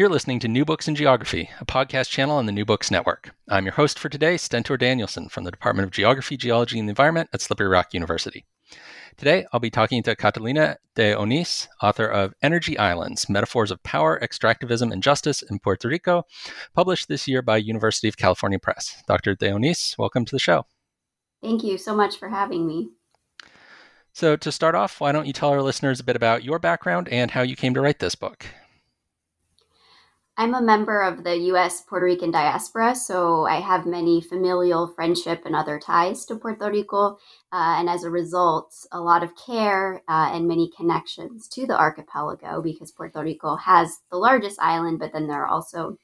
You're listening to New Books in Geography, a podcast channel on the New Books Network. I'm your host for today, Stentor Danielson from the Department of Geography, Geology, and the Environment at Slippery Rock University. Today, I'll be talking to Catalina de Onís, author of Energy Islands Metaphors of Power, Extractivism, and Justice in Puerto Rico, published this year by University of California Press. Dr. de Onís, welcome to the show. Thank you so much for having me. So, to start off, why don't you tell our listeners a bit about your background and how you came to write this book? I'm a member of the U.S. Puerto Rican diaspora, so I have many familial, friendship, and other ties to Puerto Rico. Uh, and as a result, a lot of care uh, and many connections to the archipelago because Puerto Rico has the largest island, but then there are also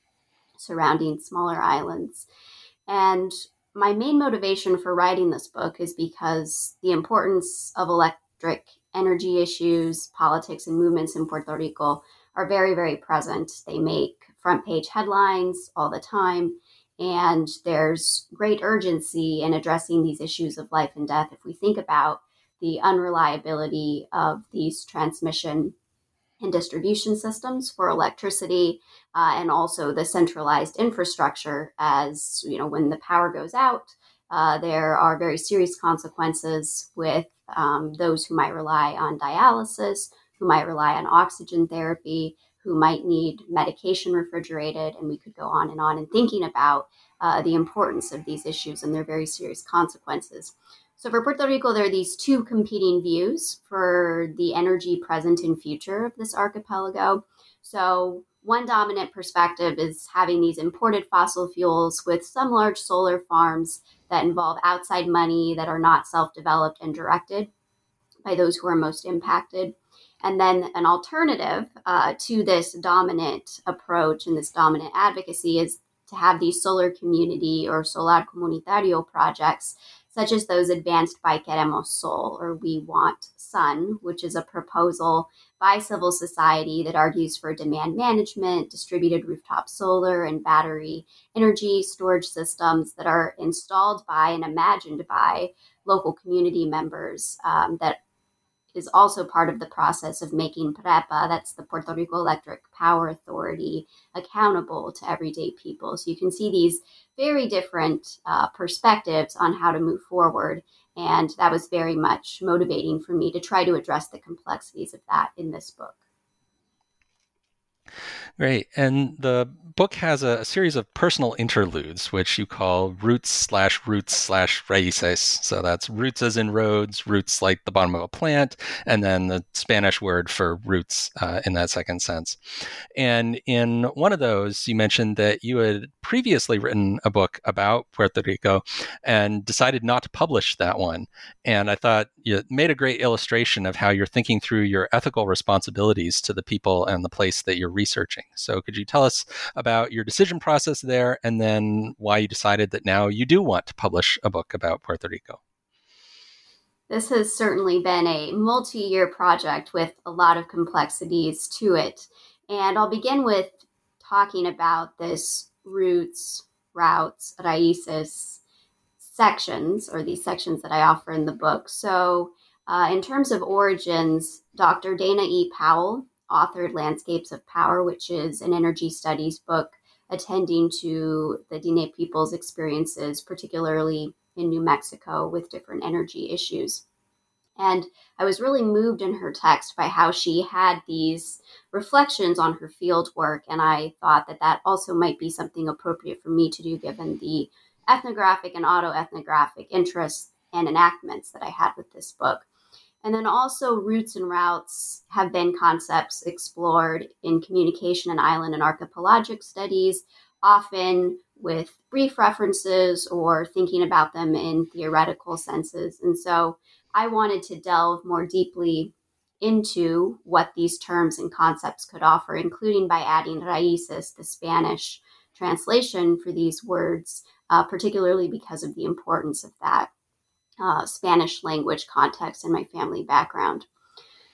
surrounding smaller islands. And my main motivation for writing this book is because the importance of electric energy issues, politics, and movements in Puerto Rico are very, very present. They make front page headlines all the time. And there's great urgency in addressing these issues of life and death if we think about the unreliability of these transmission and distribution systems for electricity uh, and also the centralized infrastructure as you know when the power goes out uh, there are very serious consequences with um, those who might rely on dialysis who might rely on oxygen therapy who might need medication refrigerated, and we could go on and on and thinking about uh, the importance of these issues and their very serious consequences. So, for Puerto Rico, there are these two competing views for the energy present and future of this archipelago. So, one dominant perspective is having these imported fossil fuels with some large solar farms that involve outside money that are not self developed and directed by those who are most impacted. And then an alternative uh, to this dominant approach and this dominant advocacy is to have these solar community or solar comunitario projects, such as those advanced by Queremos Sol or We Want Sun, which is a proposal by civil society that argues for demand management, distributed rooftop solar, and battery energy storage systems that are installed by and imagined by local community members um, that is also part of the process of making PREPA, that's the Puerto Rico Electric Power Authority, accountable to everyday people. So you can see these very different uh, perspectives on how to move forward. And that was very much motivating for me to try to address the complexities of that in this book. Great. And the book has a, a, series of personal interludes, which you call roots slash roots slash raíces. So that's roots as in roads, roots like the bottom of a plant, and then the Spanish word for roots uh, in that second sense. And in one of those, you mentioned that you had previously written a book about Puerto Rico and decided not to publish that one. And I thought you made a great illustration of how you're thinking through your ethical responsibilities to the people and the place that you're researching. So, could you tell us about your decision process there and then why you decided that now you do want to publish a book about Puerto Rico? This has certainly been a multi year project with a lot of complexities to it. And I'll begin with talking about this roots, routes, raíces sections, or these sections that I offer in the book. So, uh, in terms of origins, Dr. Dana E. Powell authored Landscapes of Power, which is an energy studies book attending to the Diné people's experiences, particularly in New Mexico with different energy issues. And I was really moved in her text by how she had these reflections on her field work. And I thought that that also might be something appropriate for me to do given the ethnographic and autoethnographic interests and enactments that I had with this book. And then also, routes and routes have been concepts explored in communication and island and archipelagic studies, often with brief references or thinking about them in theoretical senses. And so I wanted to delve more deeply into what these terms and concepts could offer, including by adding raíces, the Spanish translation for these words, uh, particularly because of the importance of that uh, Spanish language context and my family background.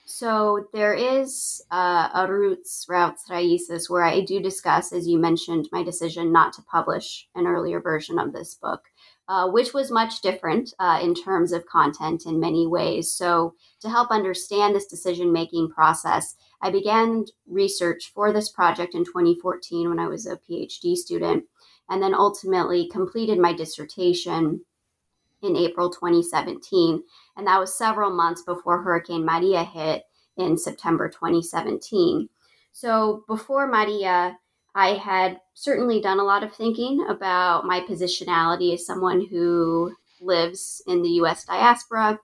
So there is uh, a roots, routes, raíces, where I do discuss, as you mentioned, my decision not to publish an earlier version of this book, uh, which was much different uh, in terms of content in many ways. So to help understand this decision making process, I began research for this project in 2014 when I was a PhD student, and then ultimately completed my dissertation in April 2017. And that was several months before Hurricane Maria hit in September 2017. So before Maria, I had certainly done a lot of thinking about my positionality as someone who lives in the US diaspora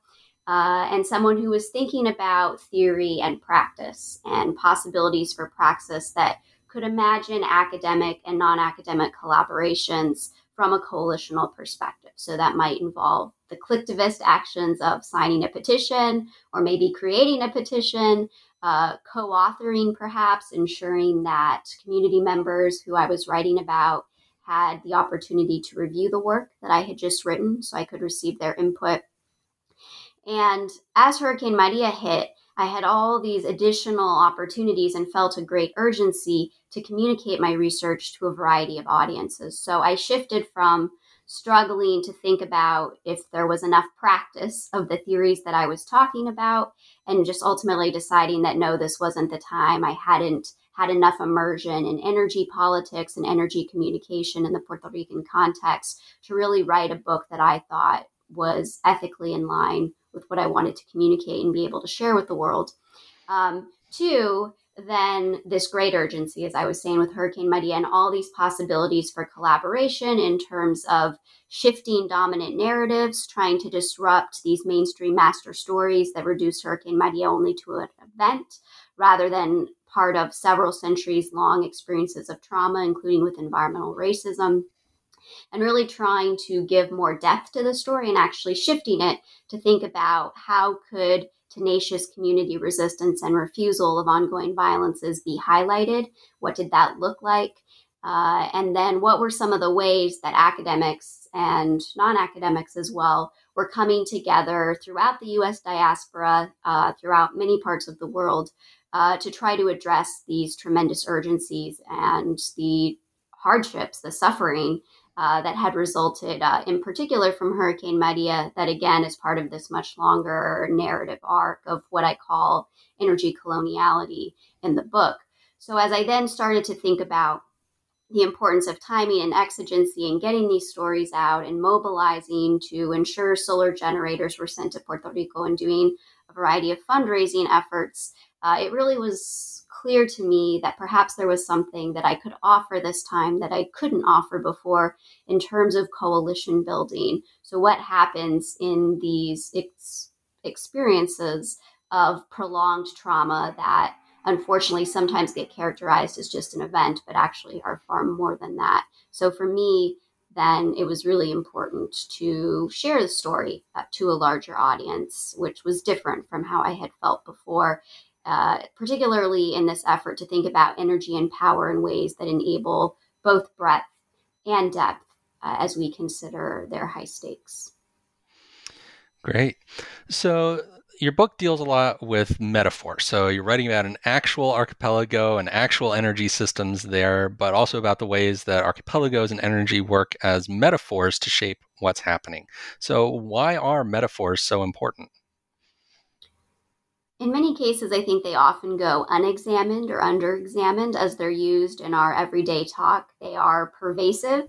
uh, and someone who was thinking about theory and practice and possibilities for praxis that could imagine academic and non academic collaborations from a coalitional perspective. So that might involve the collectivist actions of signing a petition or maybe creating a petition, uh, co authoring perhaps, ensuring that community members who I was writing about had the opportunity to review the work that I had just written so I could receive their input. And as Hurricane Maria hit, I had all these additional opportunities and felt a great urgency to communicate my research to a variety of audiences. So I shifted from struggling to think about if there was enough practice of the theories that I was talking about and just ultimately deciding that no, this wasn't the time. I hadn't had enough immersion in energy politics and energy communication in the Puerto Rican context to really write a book that I thought was ethically in line with what I wanted to communicate and be able to share with the world. Um, two, then this great urgency, as I was saying with Hurricane Maria, and all these possibilities for collaboration in terms of shifting dominant narratives, trying to disrupt these mainstream master stories that reduce Hurricane Maria only to an event rather than part of several centuries long experiences of trauma, including with environmental racism and really trying to give more depth to the story and actually shifting it to think about how could tenacious community resistance and refusal of ongoing violences be highlighted? What did that look like? Uh, and then what were some of the ways that academics and non-academics as well were coming together throughout the us diaspora uh, throughout many parts of the world uh, to try to address these tremendous urgencies and the hardships the suffering uh, that had resulted, uh, in particular from Hurricane Maria, that again is part of this much longer narrative arc of what I call energy coloniality in the book. So, as I then started to think about the importance of timing and exigency and getting these stories out and mobilizing to ensure solar generators were sent to Puerto Rico and doing a variety of fundraising efforts, uh, it really was clear to me that perhaps there was something that I could offer this time that I couldn't offer before in terms of coalition building. So, what happens in these ex- experiences of prolonged trauma that unfortunately sometimes get characterized as just an event, but actually are far more than that. So, for me, then it was really important to share the story uh, to a larger audience, which was different from how I had felt before. Uh, particularly in this effort to think about energy and power in ways that enable both breadth and depth uh, as we consider their high stakes. Great. So, your book deals a lot with metaphor. So, you're writing about an actual archipelago and actual energy systems there, but also about the ways that archipelagos and energy work as metaphors to shape what's happening. So, why are metaphors so important? In many cases, I think they often go unexamined or underexamined as they're used in our everyday talk. They are pervasive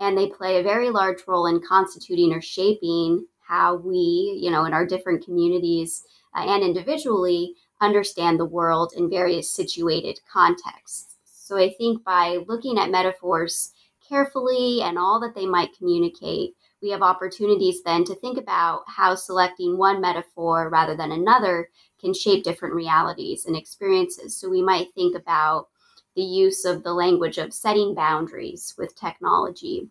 and they play a very large role in constituting or shaping how we, you know, in our different communities uh, and individually understand the world in various situated contexts. So I think by looking at metaphors carefully and all that they might communicate, we have opportunities then to think about how selecting one metaphor rather than another can shape different realities and experiences. So we might think about the use of the language of setting boundaries with technology.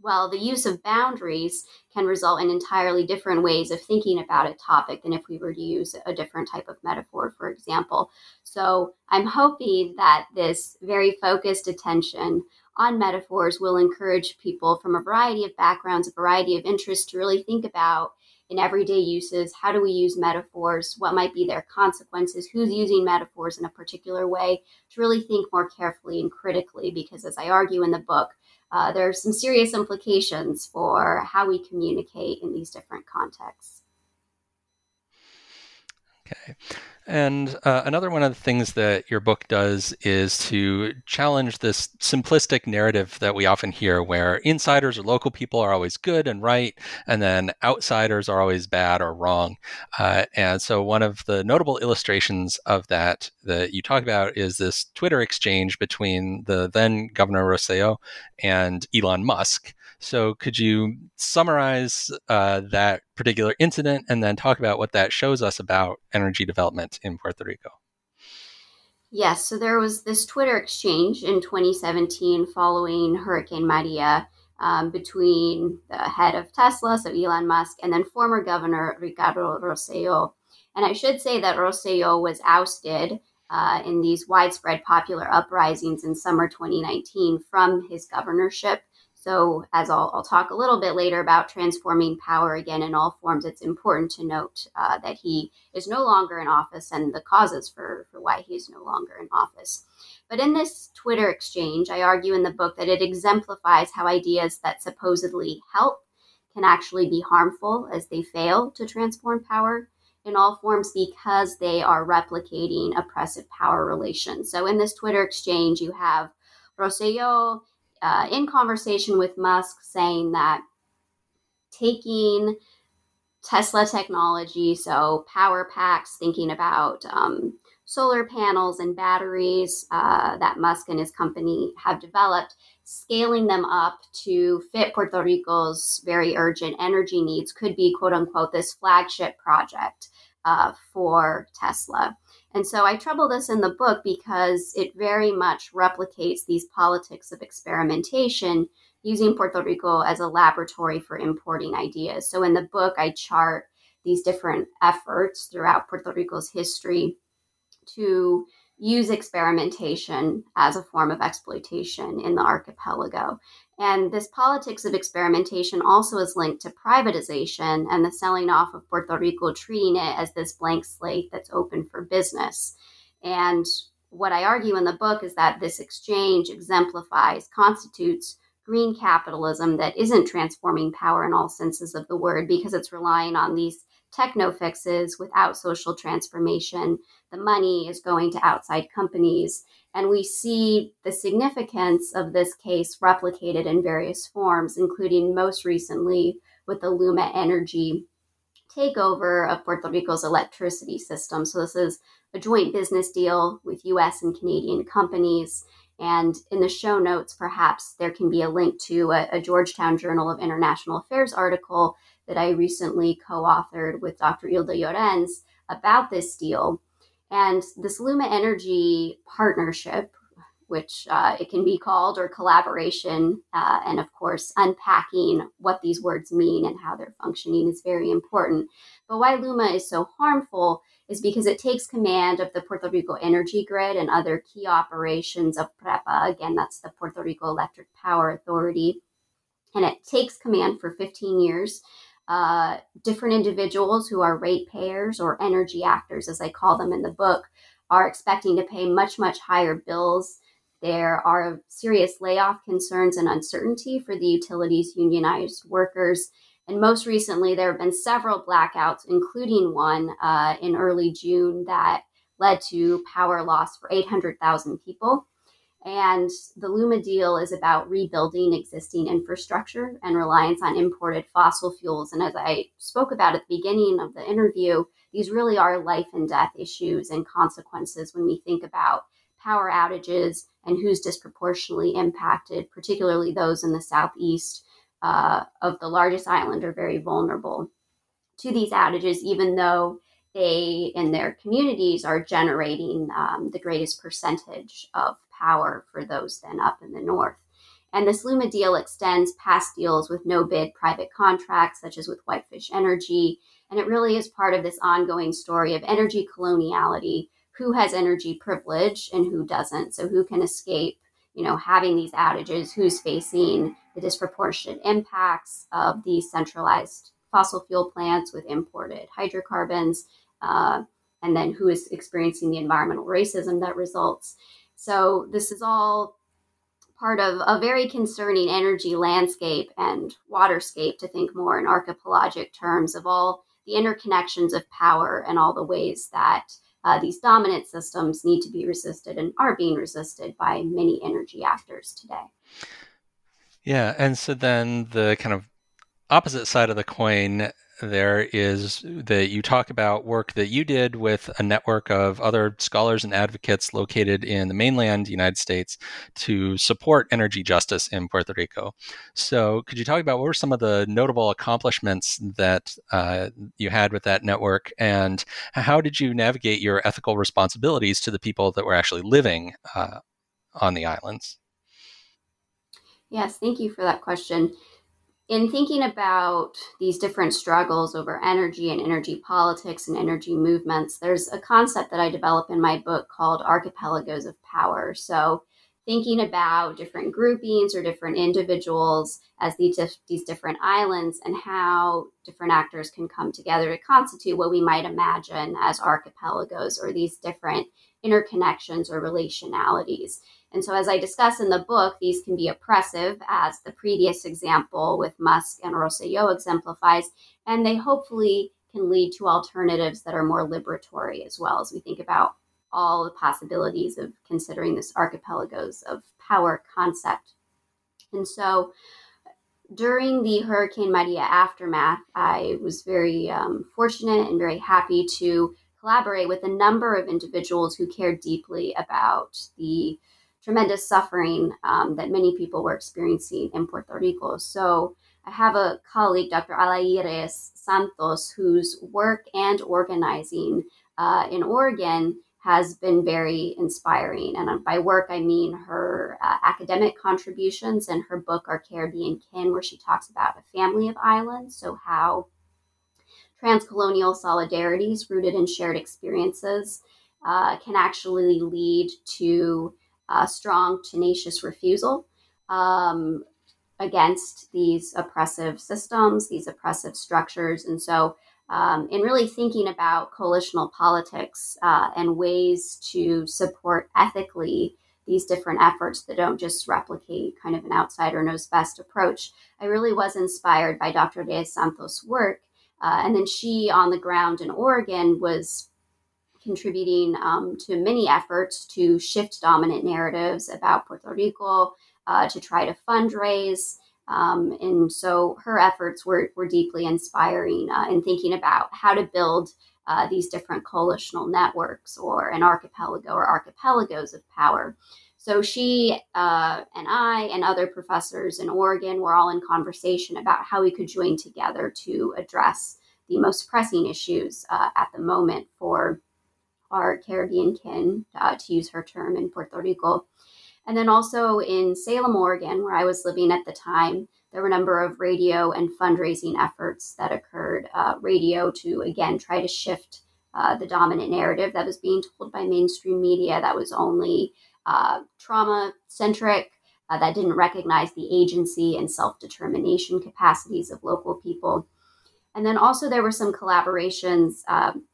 Well, the use of boundaries can result in entirely different ways of thinking about a topic than if we were to use a different type of metaphor, for example. So I'm hoping that this very focused attention on metaphors will encourage people from a variety of backgrounds, a variety of interests to really think about in everyday uses. How do we use metaphors? What might be their consequences? Who's using metaphors in a particular way? To really think more carefully and critically because as i argue in the book uh, there are some serious implications for how we communicate in these different contexts. Okay and uh, another one of the things that your book does is to challenge this simplistic narrative that we often hear where insiders or local people are always good and right, and then outsiders are always bad or wrong. Uh, and so, one of the notable illustrations of that that you talk about is this Twitter exchange between the then Governor Rosselló and Elon Musk. So, could you summarize uh, that particular incident and then talk about what that shows us about energy development in Puerto Rico? Yes, so there was this Twitter exchange in 2017 following Hurricane Maria um, between the head of Tesla, so Elon Musk, and then former Governor Ricardo Rosselló. And I should say that Rosselló was ousted uh, in these widespread popular uprisings in summer 2019 from his governorship. So, as I'll, I'll, talk a little bit later about transforming power again in all forms, it's important to note uh, that he is no longer in office and the causes for, for why he is no longer in office. But in this Twitter exchange, I argue in the book that it exemplifies how ideas that supposedly help can actually be harmful as they fail to transform power in all forms because they are replicating oppressive power relations. So, in this Twitter exchange, you have Rosselló uh, in conversation with Musk saying that taking Tesla technology, so power packs, thinking about um, solar panels and batteries uh, that Musk and his company have developed, scaling them up to fit Puerto Rico's very urgent energy needs could be, quote unquote, this flagship project uh, for Tesla. And so I trouble this in the book because it very much replicates these politics of experimentation using Puerto Rico as a laboratory for importing ideas. So in the book, I chart these different efforts throughout Puerto Rico's history to use experimentation as a form of exploitation in the archipelago. And this politics of experimentation also is linked to privatization and the selling off of Puerto Rico, treating it as this blank slate that's open for business. And what I argue in the book is that this exchange exemplifies, constitutes green capitalism that isn't transforming power in all senses of the word because it's relying on these techno fixes without social transformation. The money is going to outside companies. And we see the significance of this case replicated in various forms, including most recently with the Luma Energy takeover of Puerto Rico's electricity system. So, this is a joint business deal with US and Canadian companies. And in the show notes, perhaps there can be a link to a, a Georgetown Journal of International Affairs article that I recently co authored with Dr. Hilda Llorens about this deal. And this Luma Energy partnership, which uh, it can be called, or collaboration, uh, and of course, unpacking what these words mean and how they're functioning is very important. But why Luma is so harmful is because it takes command of the Puerto Rico energy grid and other key operations of PREPA. Again, that's the Puerto Rico Electric Power Authority. And it takes command for 15 years uh, different individuals who are ratepayers or energy actors, as I call them in the book, are expecting to pay much, much higher bills. There are serious layoff concerns and uncertainty for the utilities unionized workers. And most recently, there have been several blackouts, including one uh, in early June that led to power loss for 800,000 people. And the LUMA deal is about rebuilding existing infrastructure and reliance on imported fossil fuels. And as I spoke about at the beginning of the interview, these really are life and death issues and consequences when we think about power outages and who's disproportionately impacted, particularly those in the southeast uh, of the largest island are very vulnerable to these outages, even though they in their communities are generating um, the greatest percentage of power for those then up in the north. And this Luma deal extends past deals with no bid private contracts, such as with Whitefish Energy. And it really is part of this ongoing story of energy coloniality who has energy privilege and who doesn't. So, who can escape, you know, having these outages, who's facing the disproportionate impacts of these centralized fossil fuel plants with imported hydrocarbons, uh, and then who is experiencing the environmental racism that results. So, this is all part of a very concerning energy landscape and waterscape to think more in archipelagic terms of all the interconnections of power and all the ways that uh, these dominant systems need to be resisted and are being resisted by many energy actors today. Yeah, and so then the kind of opposite side of the coin there is that you talk about work that you did with a network of other scholars and advocates located in the mainland United States to support energy justice in Puerto Rico. So, could you talk about what were some of the notable accomplishments that uh, you had with that network, and how did you navigate your ethical responsibilities to the people that were actually living uh, on the islands? Yes, thank you for that question in thinking about these different struggles over energy and energy politics and energy movements, there's a concept that I develop in my book called archipelagos of power. So, thinking about different groupings or different individuals as these, these different islands and how different actors can come together to constitute what we might imagine as archipelagos or these different interconnections or relationalities. And so, as I discuss in the book, these can be oppressive, as the previous example with Musk and Rosselló exemplifies, and they hopefully can lead to alternatives that are more liberatory as well as we think about all the possibilities of considering this archipelagos of power concept. And so, during the Hurricane Maria aftermath, I was very um, fortunate and very happy to collaborate with a number of individuals who cared deeply about the tremendous suffering um, that many people were experiencing in Puerto Rico. So I have a colleague, Dr. Alaí Reyes-Santos, whose work and organizing uh, in Oregon has been very inspiring. And by work, I mean her uh, academic contributions and her book, Our Caribbean Kin, where she talks about a family of islands. So, how transcolonial solidarities rooted in shared experiences uh, can actually lead to uh, strong, tenacious refusal um, against these oppressive systems, these oppressive structures. And so, um, in really thinking about coalitional politics uh, and ways to support ethically these different efforts that don't just replicate kind of an outsider knows best approach, I really was inspired by Dr. De Santos' work. Uh, and then she, on the ground in Oregon, was contributing um, to many efforts to shift dominant narratives about Puerto Rico, uh, to try to fundraise. Um, and so her efforts were, were deeply inspiring uh, in thinking about how to build uh, these different coalitional networks or an archipelago or archipelagos of power. So she uh, and I and other professors in Oregon were all in conversation about how we could join together to address the most pressing issues uh, at the moment for our Caribbean kin, uh, to use her term, in Puerto Rico. And then also in Salem, Oregon, where I was living at the time, there were a number of radio and fundraising efforts that occurred. Uh, radio to, again, try to shift uh, the dominant narrative that was being told by mainstream media that was only uh, trauma centric, uh, that didn't recognize the agency and self determination capacities of local people. And then also, there were some collaborations um,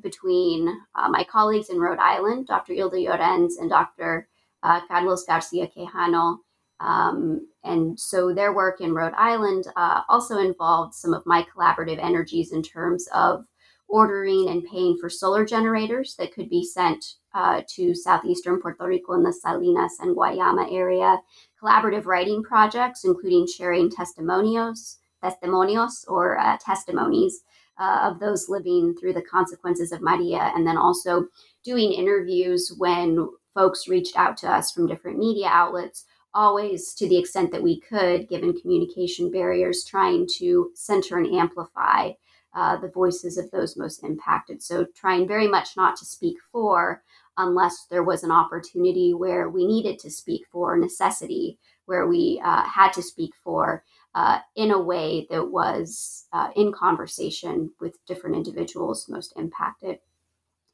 between uh, my colleagues in Rhode Island, Dr. Hilda Llorens and Dr. Uh, Carlos Garcia Quijano. Um, and so their work in Rhode Island uh, also involved some of my collaborative energies in terms of ordering and paying for solar generators that could be sent uh, to southeastern Puerto Rico in the Salinas and Guayama area, collaborative writing projects, including sharing testimonios, testimonios or uh, testimonies uh, of those living through the consequences of Maria, and then also doing interviews when folks reached out to us from different media outlets, always to the extent that we could, given communication barriers, trying to center and amplify uh, the voices of those most impacted. So, trying very much not to speak for unless there was an opportunity where we needed to speak for necessity, where we uh, had to speak for uh, in a way that was uh, in conversation with different individuals most impacted.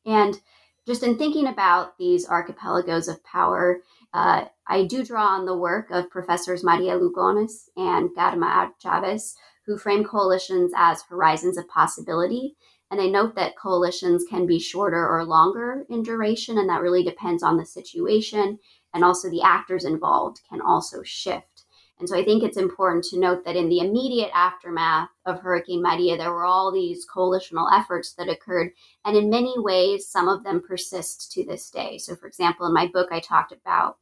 And just in thinking about these archipelagos of power, uh, I do draw on the work of Professors Maria Lugones and Karma Chavez, who frame coalitions as horizons of possibility. And they note that coalitions can be shorter or longer in duration, and that really depends on the situation. And also, the actors involved can also shift. And so I think it's important to note that in the immediate aftermath of Hurricane Maria, there were all these coalitional efforts that occurred. And in many ways, some of them persist to this day. So, for example, in my book, I talked about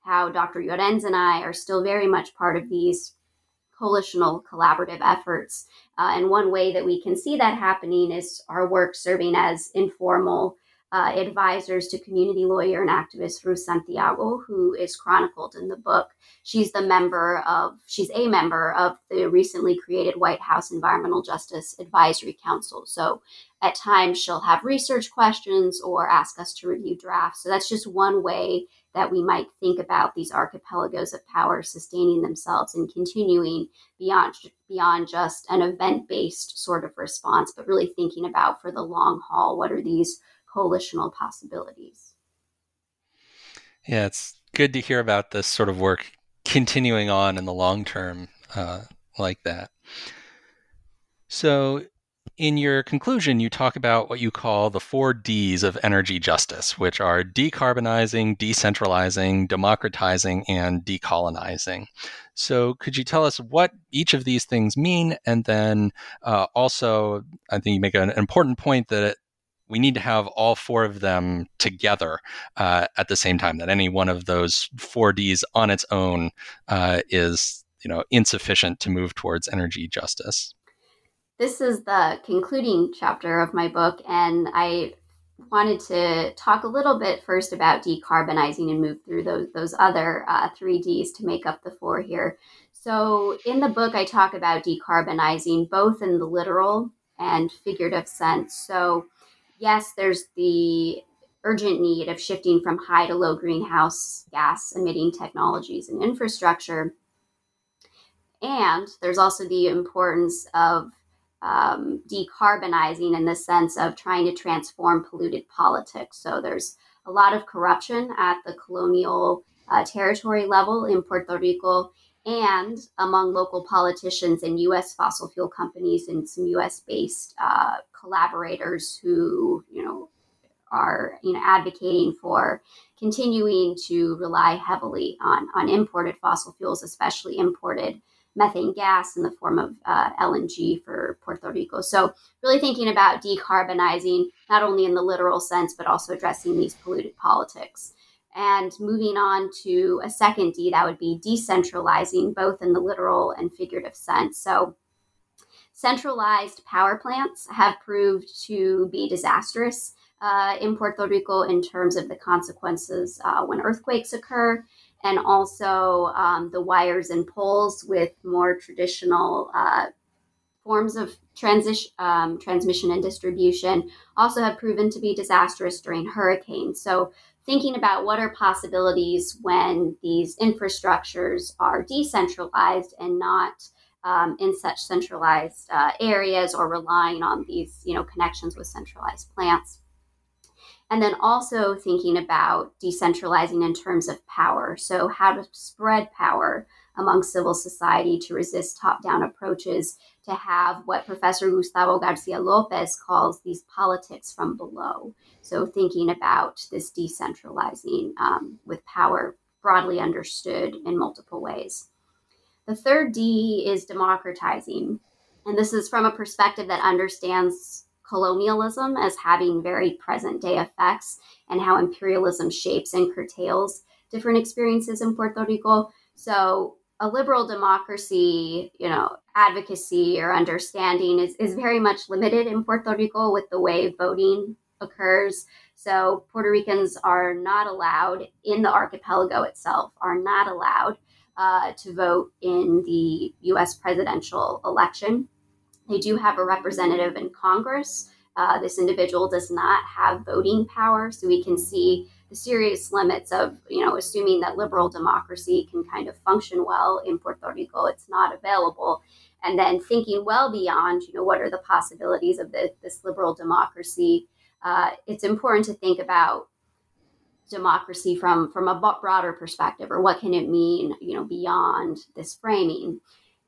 how Dr. Llorens and I are still very much part of these coalitional collaborative efforts. Uh, and one way that we can see that happening is our work serving as informal uh, advisors to community lawyer and activist Ruth Santiago, who is chronicled in the book. She's the member of, she's a member of the recently created White House Environmental Justice Advisory Council. So at times she'll have research questions or ask us to review drafts. So that's just one way that we might think about these archipelagos of power sustaining themselves and continuing beyond beyond just an event-based sort of response, but really thinking about for the long haul, what are these coalitional possibilities. Yeah, it's good to hear about this sort of work continuing on in the long term uh, like that. So, in your conclusion, you talk about what you call the four Ds of energy justice, which are decarbonizing, decentralizing, democratizing, and decolonizing. So, could you tell us what each of these things mean? And then uh, also, I think you make an important point that we need to have all four of them together uh, at the same time. That any one of those four Ds on its own uh, is, you know, insufficient to move towards energy justice. This is the concluding chapter of my book, and I wanted to talk a little bit first about decarbonizing and move through those those other uh, three Ds to make up the four here. So in the book, I talk about decarbonizing both in the literal and figurative sense. So yes, there's the urgent need of shifting from high to low greenhouse gas emitting technologies and infrastructure. And there's also the importance of um, decarbonizing in the sense of trying to transform polluted politics. So there's a lot of corruption at the colonial uh, territory level in Puerto Rico and among local politicians and U.S. fossil fuel companies and some U.S. based uh, collaborators who, you know, are you know advocating for continuing to rely heavily on on imported fossil fuels, especially imported methane gas in the form of uh, LNG for Puerto Rico. So, really thinking about decarbonizing, not only in the literal sense, but also addressing these polluted politics. And moving on to a second D, that would be decentralizing, both in the literal and figurative sense. So, centralized power plants have proved to be disastrous uh, in Puerto Rico in terms of the consequences uh, when earthquakes occur, and also um, the wires and poles with more traditional uh, forms of transition, um, transmission and distribution also have proven to be disastrous during hurricanes. So, thinking about what are possibilities when these infrastructures are decentralized and not um, in such centralized uh, areas or relying on these you know connections with centralized plants. And then also thinking about decentralizing in terms of power. So how to spread power among civil society to resist top-down approaches to have what professor gustavo garcia lopez calls these politics from below so thinking about this decentralizing um, with power broadly understood in multiple ways the third D is democratizing. And this is from a perspective that understands colonialism as having very present day effects and how imperialism shapes and curtails different experiences in Puerto Rico. So a liberal democracy, you know, advocacy or understanding is, is very much limited in Puerto Rico with the way voting occurs. So Puerto Ricans are not allowed in the archipelago itself, are not allowed uh, to vote in the US presidential election. They do have a representative in Congress. Uh, this individual does not have voting power, so we can see the serious limits of, you know, assuming that liberal democracy can kind of function well in Puerto Rico. It's not available. And then thinking well beyond, you know, what are the possibilities of the, this liberal democracy? Uh, it's important to think about democracy from from a broader perspective, or what can it mean, you know, beyond this framing.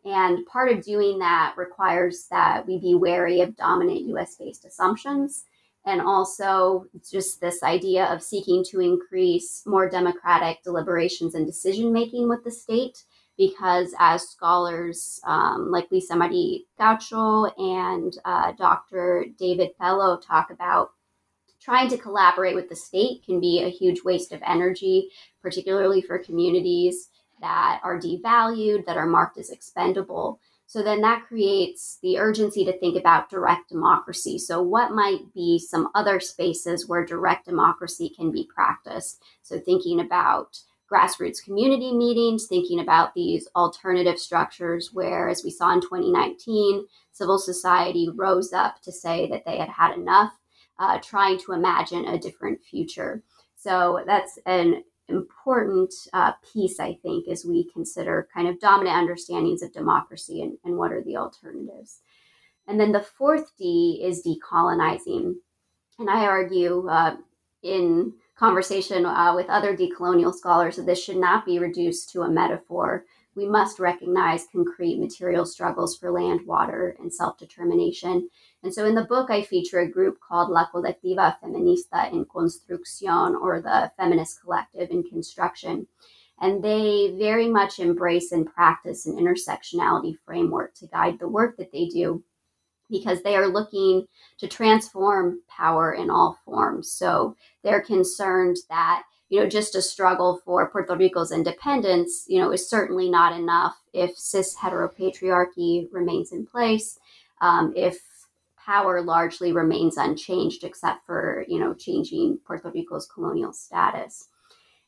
And part of doing that requires that we be wary of dominant US based assumptions and also just this idea of seeking to increase more democratic deliberations and decision making with the state. Because as scholars um, like Lisa Marie Cacho and uh, Dr. David Pellow talk about, trying to collaborate with the state can be a huge waste of energy, particularly for communities that are devalued, that are marked as expendable. So then that creates the urgency to think about direct democracy. So, what might be some other spaces where direct democracy can be practiced? So, thinking about grassroots community meetings, thinking about these alternative structures where, as we saw in 2019, civil society rose up to say that they had had enough, uh, trying to imagine a different future. So, that's an important uh, piece, I think, as we consider kind of dominant understandings of democracy and, and what are the alternatives. And then the fourth D is decolonizing. And I argue uh, in conversation uh, with other decolonial scholars that this should not be reduced to a metaphor. We must recognize concrete material struggles for land, water, and self determination and so in the book, I feature a group called La Colectiva Feminista en Construcción, or the Feminist Collective in Construction. And they very much embrace and practice an intersectionality framework to guide the work that they do because they are looking to transform power in all forms. So they're concerned that you know, just a struggle for Puerto Rico's independence, you know, is certainly not enough if cis heteropatriarchy remains in place, um, if power largely remains unchanged except for you know changing Puerto Rico's colonial status.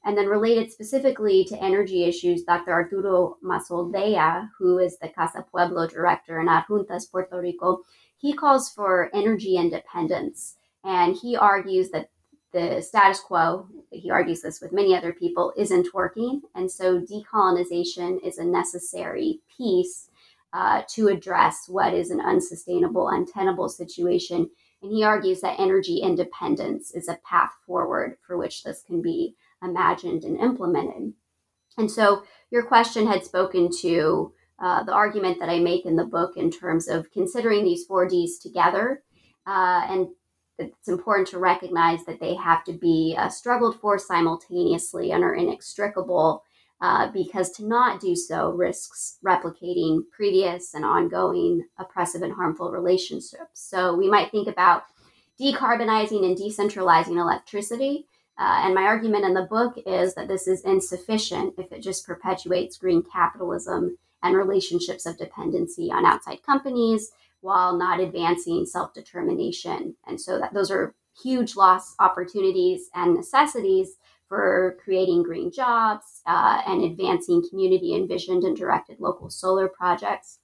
And then related specifically to energy issues, Dr. Arturo Massol-Deyá, who is the Casa Pueblo director in Adjuntas Puerto Rico, he calls for energy independence. And he argues that the status quo, he argues this with many other people, isn't working. And so decolonization is a necessary piece uh, to address what is an unsustainable, untenable situation. And he argues that energy independence is a path forward for which this can be imagined and implemented. And so your question had spoken to uh, the argument that I make in the book in terms of considering these four Ds together. Uh, and it's important to recognize that they have to be uh, struggled for simultaneously and are inextricable uh, because to not do so risks replicating previous and ongoing oppressive and harmful relationships. So we might think about decarbonizing and decentralizing electricity. Uh, and my argument in the book is that this is insufficient if it just perpetuates green capitalism and relationships of dependency on outside companies while not advancing self determination. And so that those are huge loss opportunities and necessities for creating green jobs uh, and advancing community envisioned and directed local solar projects.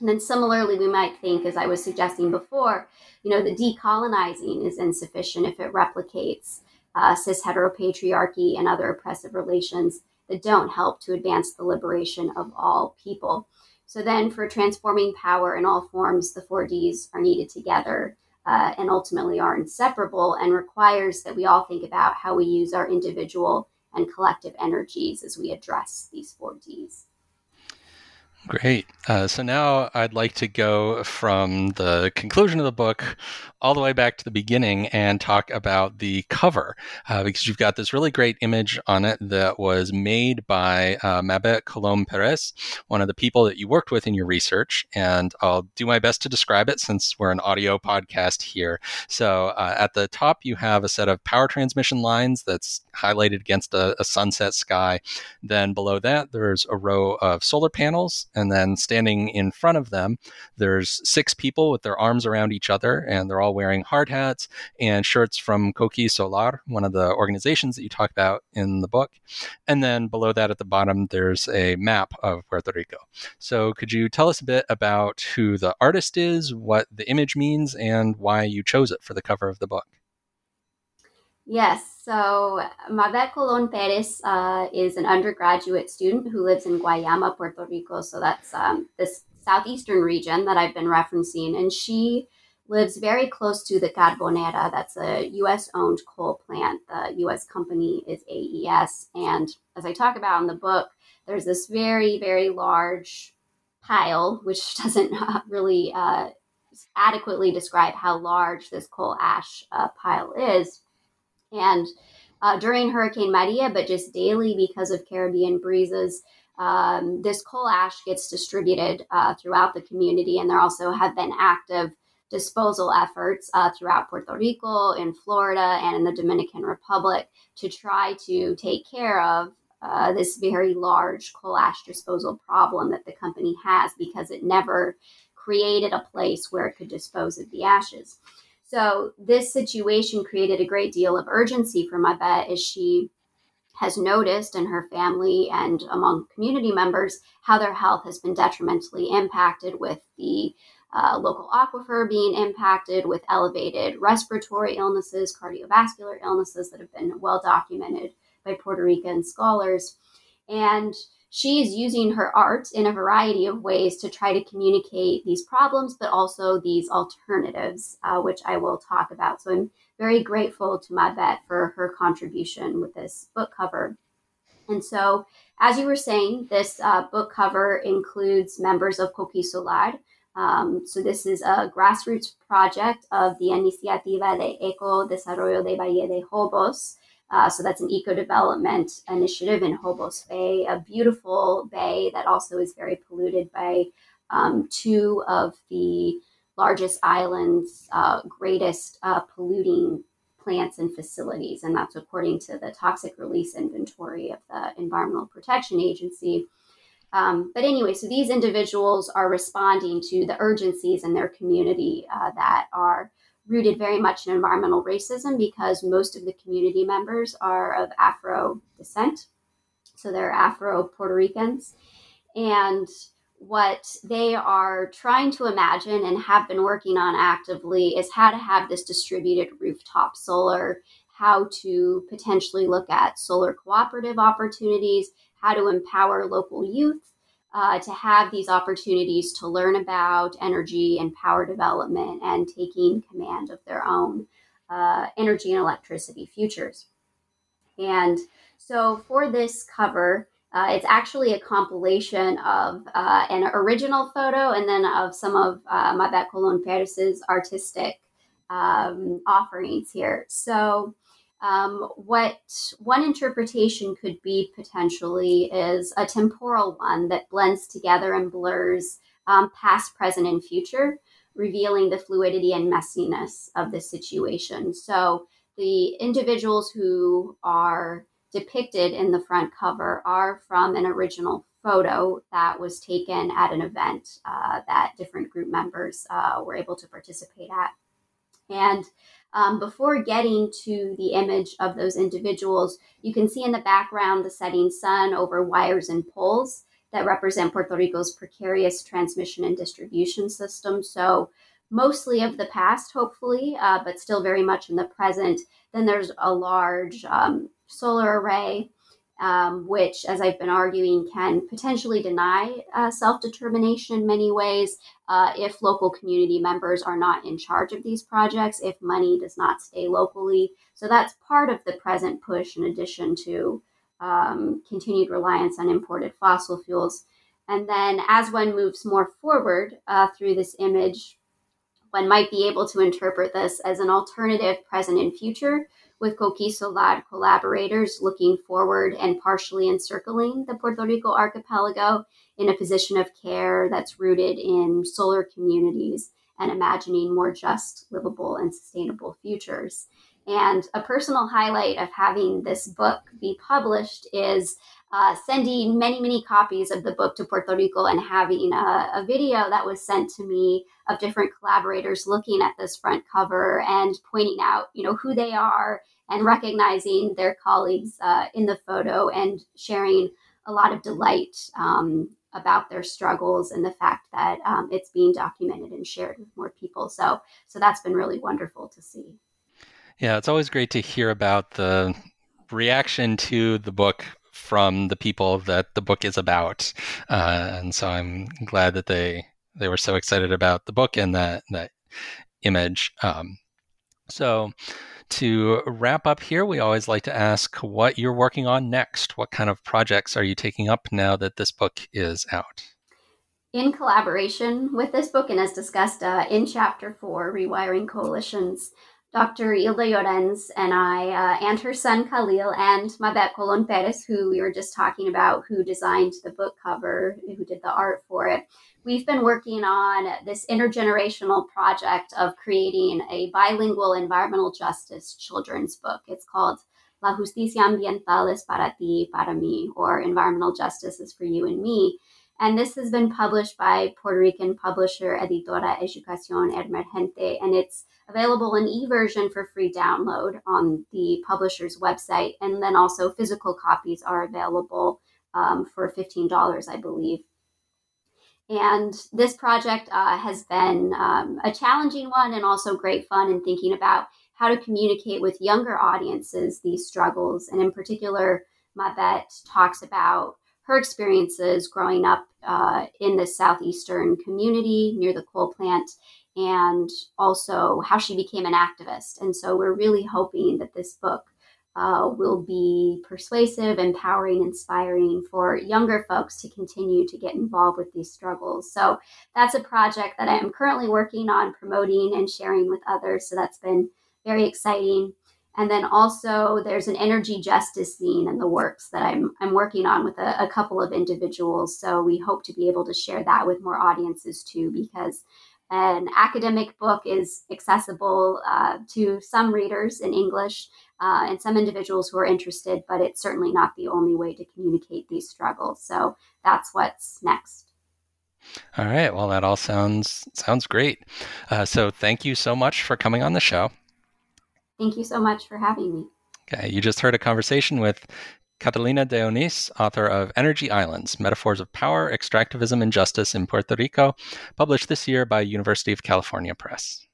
And then similarly, we might think, as I was suggesting before, you know, the decolonizing is insufficient if it replicates uh, cis heteropatriarchy and other oppressive relations that don't help to advance the liberation of all people. So then, for transforming power in all forms, the four Ds are needed together uh, and ultimately are inseparable and requires that we all think about how we use our individual and collective energies as we address these four Ds. Great. Uh, so now I'd like to go from the conclusion of the book all the way back to the beginning and talk about the cover uh, because you've got this really great image on it that was made by uh, Mabet Colom Perez, one of the people that you worked with in your research. And I'll do my best to describe it since we're an audio podcast here. So uh, at the top, you have a set of power transmission lines that's highlighted against a, a sunset sky. Then below that, there's a row of solar panels. And then standing in front of them, there's six people with their arms around each other, and they're all wearing hard hats and shirts from Coqui Solar, one of the organizations that you talk about in the book. And then below that at the bottom, there's a map of Puerto Rico. So could you tell us a bit about who the artist is, what the image means, and why you chose it for the cover of the book? Yes, so Mabet Colon Perez uh, is an undergraduate student who lives in Guayama, Puerto Rico. So that's um, this southeastern region that I've been referencing. And she lives very close to the Carbonera. That's a U.S. owned coal plant. The U.S. company is AES. And as I talk about in the book, there's this very, very large pile, which doesn't really uh, adequately describe how large this coal ash uh, pile is. And uh, during Hurricane Maria, but just daily because of Caribbean breezes, um, this coal ash gets distributed uh, throughout the community. And there also have been active disposal efforts uh, throughout Puerto Rico, in Florida, and in the Dominican Republic to try to take care of uh, this very large coal ash disposal problem that the company has because it never created a place where it could dispose of the ashes. So this situation created a great deal of urgency for my Mabet as she has noticed in her family and among community members how their health has been detrimentally impacted with the uh, local aquifer being impacted with elevated respiratory illnesses, cardiovascular illnesses that have been well documented by Puerto Rican scholars. And she's using her art in a variety of ways to try to communicate these problems, but also these alternatives, uh, which I will talk about. So I'm very grateful to Mabet for her contribution with this book cover. And so, as you were saying, this uh, book cover includes members of Coqui Solar, um, so this is a grassroots project of the Iniciativa de Eco Desarrollo de Valle de Jobos. Uh, so that's an eco development initiative in Jobos Bay, a beautiful bay that also is very polluted by um, two of the largest islands' uh, greatest uh, polluting plants and facilities. And that's according to the toxic release inventory of the Environmental Protection Agency. Um, but anyway, so these individuals are responding to the urgencies in their community uh, that are rooted very much in environmental racism because most of the community members are of Afro descent. So they're Afro Puerto Ricans. And what they are trying to imagine and have been working on actively is how to have this distributed rooftop solar, how to potentially look at solar cooperative opportunities, how to empower local youth uh, to have these opportunities to learn about energy and power development and taking command of their own uh, energy and electricity futures. And so for this cover, uh, it's actually a compilation of uh, an original photo and then of some of uh, Mabet Colon Perez's artistic um, offerings here. So um, what one interpretation could be potentially is a temporal one that blends together and blurs um, past, present, and future, revealing the fluidity and messiness of the situation. So the individuals who are depicted in the front cover are from an original photo that was taken at an event uh, that different group members uh, were able to participate at. And um, before getting to the image of those individuals, you can see in the background the setting sun over wires and poles that represent Puerto Rico's precarious transmission and distribution system. So, mostly of the past, hopefully, uh, but still very much in the present. Then there's a large um, solar array um, which, as I've been arguing, can potentially deny uh, self determination in many ways uh, if local community members are not in charge of these projects, if money does not stay locally. So that's part of the present push, in addition to um, continued reliance on imported fossil fuels. And then as one moves more forward uh, through this image, one might be able to interpret this as an alternative present and future with Coqui Solar collaborators looking forward and partially encircling the Puerto Rico archipelago in a position of care that's rooted in solar communities and imagining more just, livable, and sustainable futures. And a personal highlight of having this book be published is uh, sending many, many copies of the book to Puerto Rico and having a, a, video that was sent to me of different collaborators looking at this front cover and pointing out, you know, who they are and recognizing their colleagues uh, in the photo and sharing a lot of delight um, about their struggles and the fact that um, it's being documented and shared with more people. So, so that's been really wonderful to see. Yeah, it's always great to hear about the reaction to the book from the people that the book is about, uh, and so I'm glad that they they were so excited about the book and that that image. Um, so. To wrap up here, we always like to ask what you're working on next. What kind of projects are you taking up now that this book is out? In collaboration with this book, and as discussed uh, in chapter four, Rewiring Coalitions, Dr. Hilda Llorens and I, uh, and her son Khalil, and Mabet Colon Perez, who we were just talking about, who designed the book cover, who did the art for it. We've been working on this intergenerational project of creating a bilingual environmental justice children's book. It's called La Justicia Ambiental es para ti, para mí, or Environmental Justice is for you and me. And this has been published by Puerto Rican publisher Editora Educación Emergente, and it's available in e-version for free download on the publisher's website. And then also physical copies are available um, for $15, I believe. And this project uh, has been um, a challenging one and also great fun in thinking about how to communicate with younger audiences these struggles. And in particular, Mabet talks about her experiences growing up uh, in the southeastern community near the coal plant and also how she became an activist. And so we're really hoping that this book uh, will be persuasive, empowering, inspiring for younger folks to continue to get involved with these struggles. So that's a project that I am currently working on promoting and sharing with others. So that's been very exciting. And then also there's an energy justice scene in the works that I'm, I'm working on with a, a couple of individuals. So we hope to be able to share that with more audiences too, because an academic book is accessible uh, to some readers in English uh, and some individuals who are interested, but it's certainly not the only way to communicate these struggles. So that's what's next. All right. Well, that all sounds sounds great. Uh, so thank you so much for coming on the show. Thank you so much for having me. Okay, you just heard a conversation with Catalina de Onís, author of Energy Islands Metaphors of Power, Extractivism, and Justice in Puerto Rico, published this year by University of California Press.